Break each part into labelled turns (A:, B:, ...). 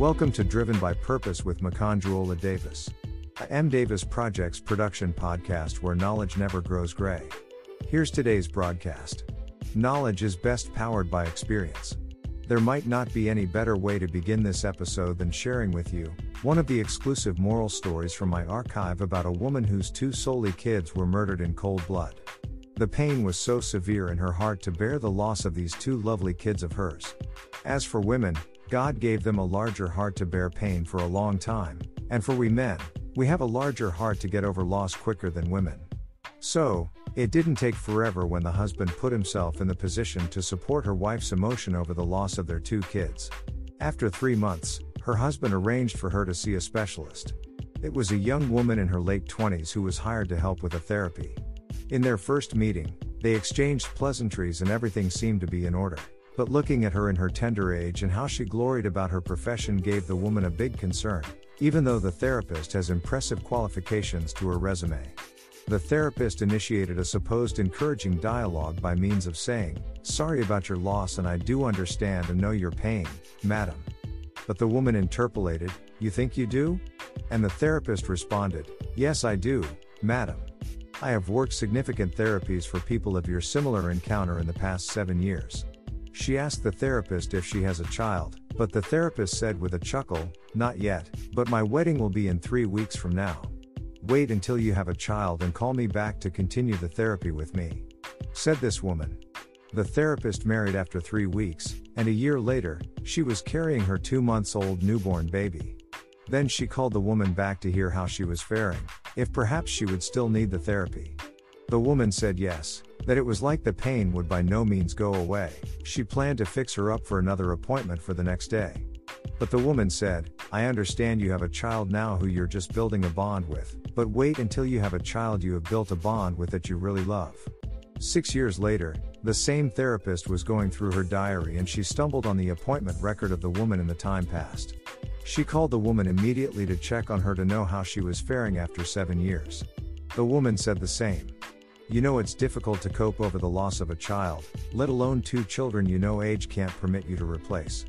A: Welcome to Driven by Purpose with Makanjuola Davis, a M. Davis Projects production podcast where knowledge never grows gray. Here's today's broadcast Knowledge is best powered by experience. There might not be any better way to begin this episode than sharing with you one of the exclusive moral stories from my archive about a woman whose two solely kids were murdered in cold blood. The pain was so severe in her heart to bear the loss of these two lovely kids of hers. As for women, God gave them a larger heart to bear pain for a long time, and for we men, we have a larger heart to get over loss quicker than women. So, it didn't take forever when the husband put himself in the position to support her wife's emotion over the loss of their two kids. After three months, her husband arranged for her to see a specialist. It was a young woman in her late 20s who was hired to help with a therapy. In their first meeting, they exchanged pleasantries and everything seemed to be in order. But looking at her in her tender age and how she gloried about her profession gave the woman a big concern, even though the therapist has impressive qualifications to her resume. The therapist initiated a supposed encouraging dialogue by means of saying, Sorry about your loss and I do understand and know your pain, madam. But the woman interpolated, You think you do? And the therapist responded, Yes, I do, madam. I have worked significant therapies for people of your similar encounter in the past seven years. She asked the therapist if she has a child, but the therapist said with a chuckle, Not yet, but my wedding will be in three weeks from now. Wait until you have a child and call me back to continue the therapy with me. Said this woman. The therapist married after three weeks, and a year later, she was carrying her two months old newborn baby. Then she called the woman back to hear how she was faring, if perhaps she would still need the therapy. The woman said yes, that it was like the pain would by no means go away. She planned to fix her up for another appointment for the next day. But the woman said, I understand you have a child now who you're just building a bond with, but wait until you have a child you have built a bond with that you really love. Six years later, the same therapist was going through her diary and she stumbled on the appointment record of the woman in the time past. She called the woman immediately to check on her to know how she was faring after seven years. The woman said the same. You know it's difficult to cope over the loss of a child, let alone two children you know age can't permit you to replace.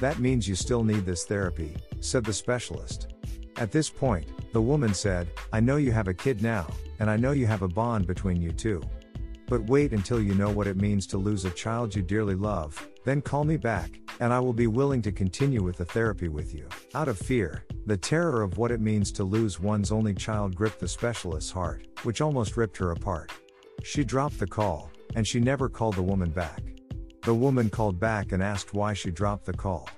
A: That means you still need this therapy, said the specialist. At this point, the woman said, I know you have a kid now, and I know you have a bond between you two. But wait until you know what it means to lose a child you dearly love, then call me back, and I will be willing to continue with the therapy with you. Out of fear, the terror of what it means to lose one's only child gripped the specialist's heart, which almost ripped her apart. She dropped the call, and she never called the woman back. The woman called back and asked why she dropped the call.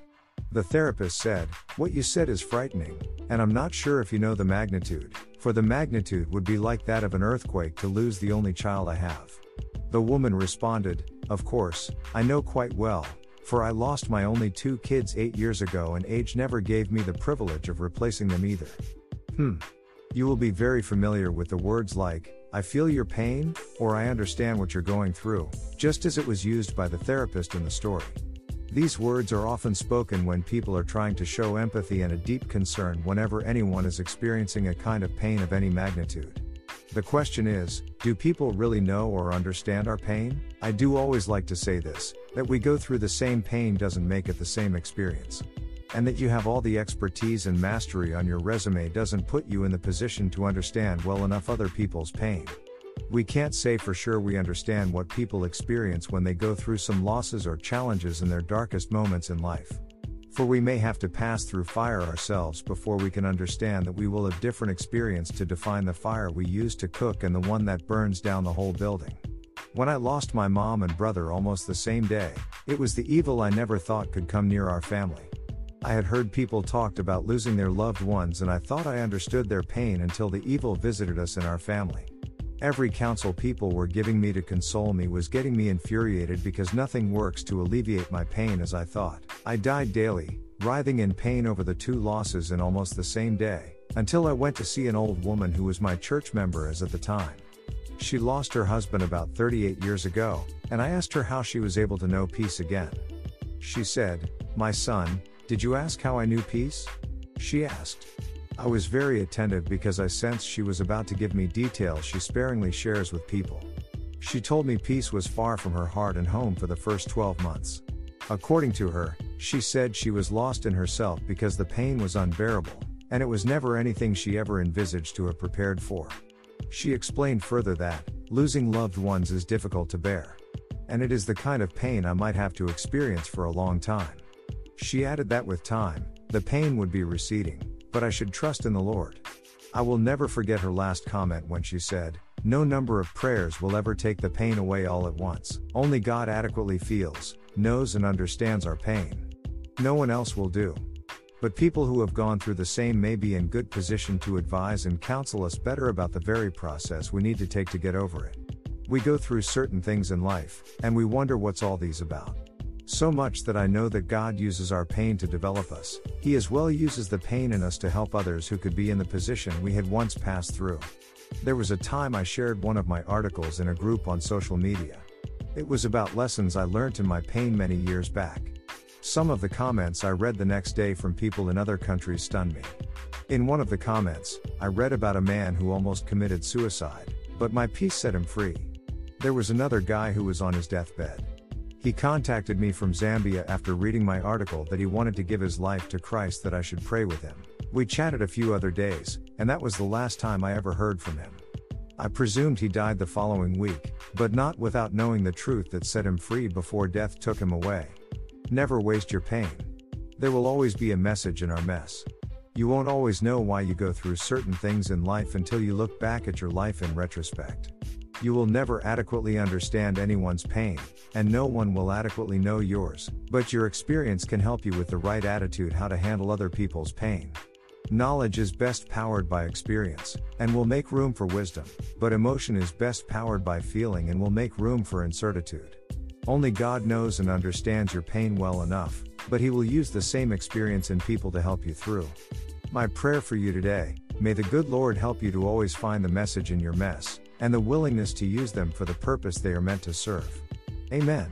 A: The therapist said, What you said is frightening, and I'm not sure if you know the magnitude, for the magnitude would be like that of an earthquake to lose the only child I have. The woman responded, Of course, I know quite well, for I lost my only two kids eight years ago and age never gave me the privilege of replacing them either. Hmm. You will be very familiar with the words like, I feel your pain, or I understand what you're going through, just as it was used by the therapist in the story. These words are often spoken when people are trying to show empathy and a deep concern whenever anyone is experiencing a kind of pain of any magnitude. The question is, do people really know or understand our pain? I do always like to say this, that we go through the same pain doesn't make it the same experience and that you have all the expertise and mastery on your resume doesn't put you in the position to understand well enough other people's pain. We can't say for sure we understand what people experience when they go through some losses or challenges in their darkest moments in life. For we may have to pass through fire ourselves before we can understand that we will have different experience to define the fire we use to cook and the one that burns down the whole building. When I lost my mom and brother almost the same day, it was the evil I never thought could come near our family. I had heard people talked about losing their loved ones and I thought I understood their pain until the evil visited us in our family. Every counsel people were giving me to console me was getting me infuriated because nothing works to alleviate my pain as I thought. I died daily, writhing in pain over the two losses in almost the same day, until I went to see an old woman who was my church member as at the time. She lost her husband about 38 years ago, and I asked her how she was able to know peace again. She said, My son, did you ask how I knew peace? She asked. I was very attentive because I sensed she was about to give me details she sparingly shares with people. She told me peace was far from her heart and home for the first 12 months. According to her, she said she was lost in herself because the pain was unbearable, and it was never anything she ever envisaged to have prepared for. She explained further that, losing loved ones is difficult to bear. And it is the kind of pain I might have to experience for a long time. She added that with time, the pain would be receding, but I should trust in the Lord. I will never forget her last comment when she said, No number of prayers will ever take the pain away all at once. Only God adequately feels, knows, and understands our pain. No one else will do. But people who have gone through the same may be in good position to advise and counsel us better about the very process we need to take to get over it. We go through certain things in life, and we wonder what's all these about. So much that I know that God uses our pain to develop us, He as well uses the pain in us to help others who could be in the position we had once passed through. There was a time I shared one of my articles in a group on social media. It was about lessons I learned in my pain many years back. Some of the comments I read the next day from people in other countries stunned me. In one of the comments, I read about a man who almost committed suicide, but my piece set him free. There was another guy who was on his deathbed. He contacted me from Zambia after reading my article that he wanted to give his life to Christ that I should pray with him. We chatted a few other days, and that was the last time I ever heard from him. I presumed he died the following week, but not without knowing the truth that set him free before death took him away. Never waste your pain. There will always be a message in our mess. You won't always know why you go through certain things in life until you look back at your life in retrospect. You will never adequately understand anyone's pain, and no one will adequately know yours, but your experience can help you with the right attitude how to handle other people's pain. Knowledge is best powered by experience, and will make room for wisdom, but emotion is best powered by feeling and will make room for incertitude. Only God knows and understands your pain well enough, but He will use the same experience in people to help you through. My prayer for you today may the good Lord help you to always find the message in your mess, and the willingness to use them for the purpose they are meant to serve. Amen.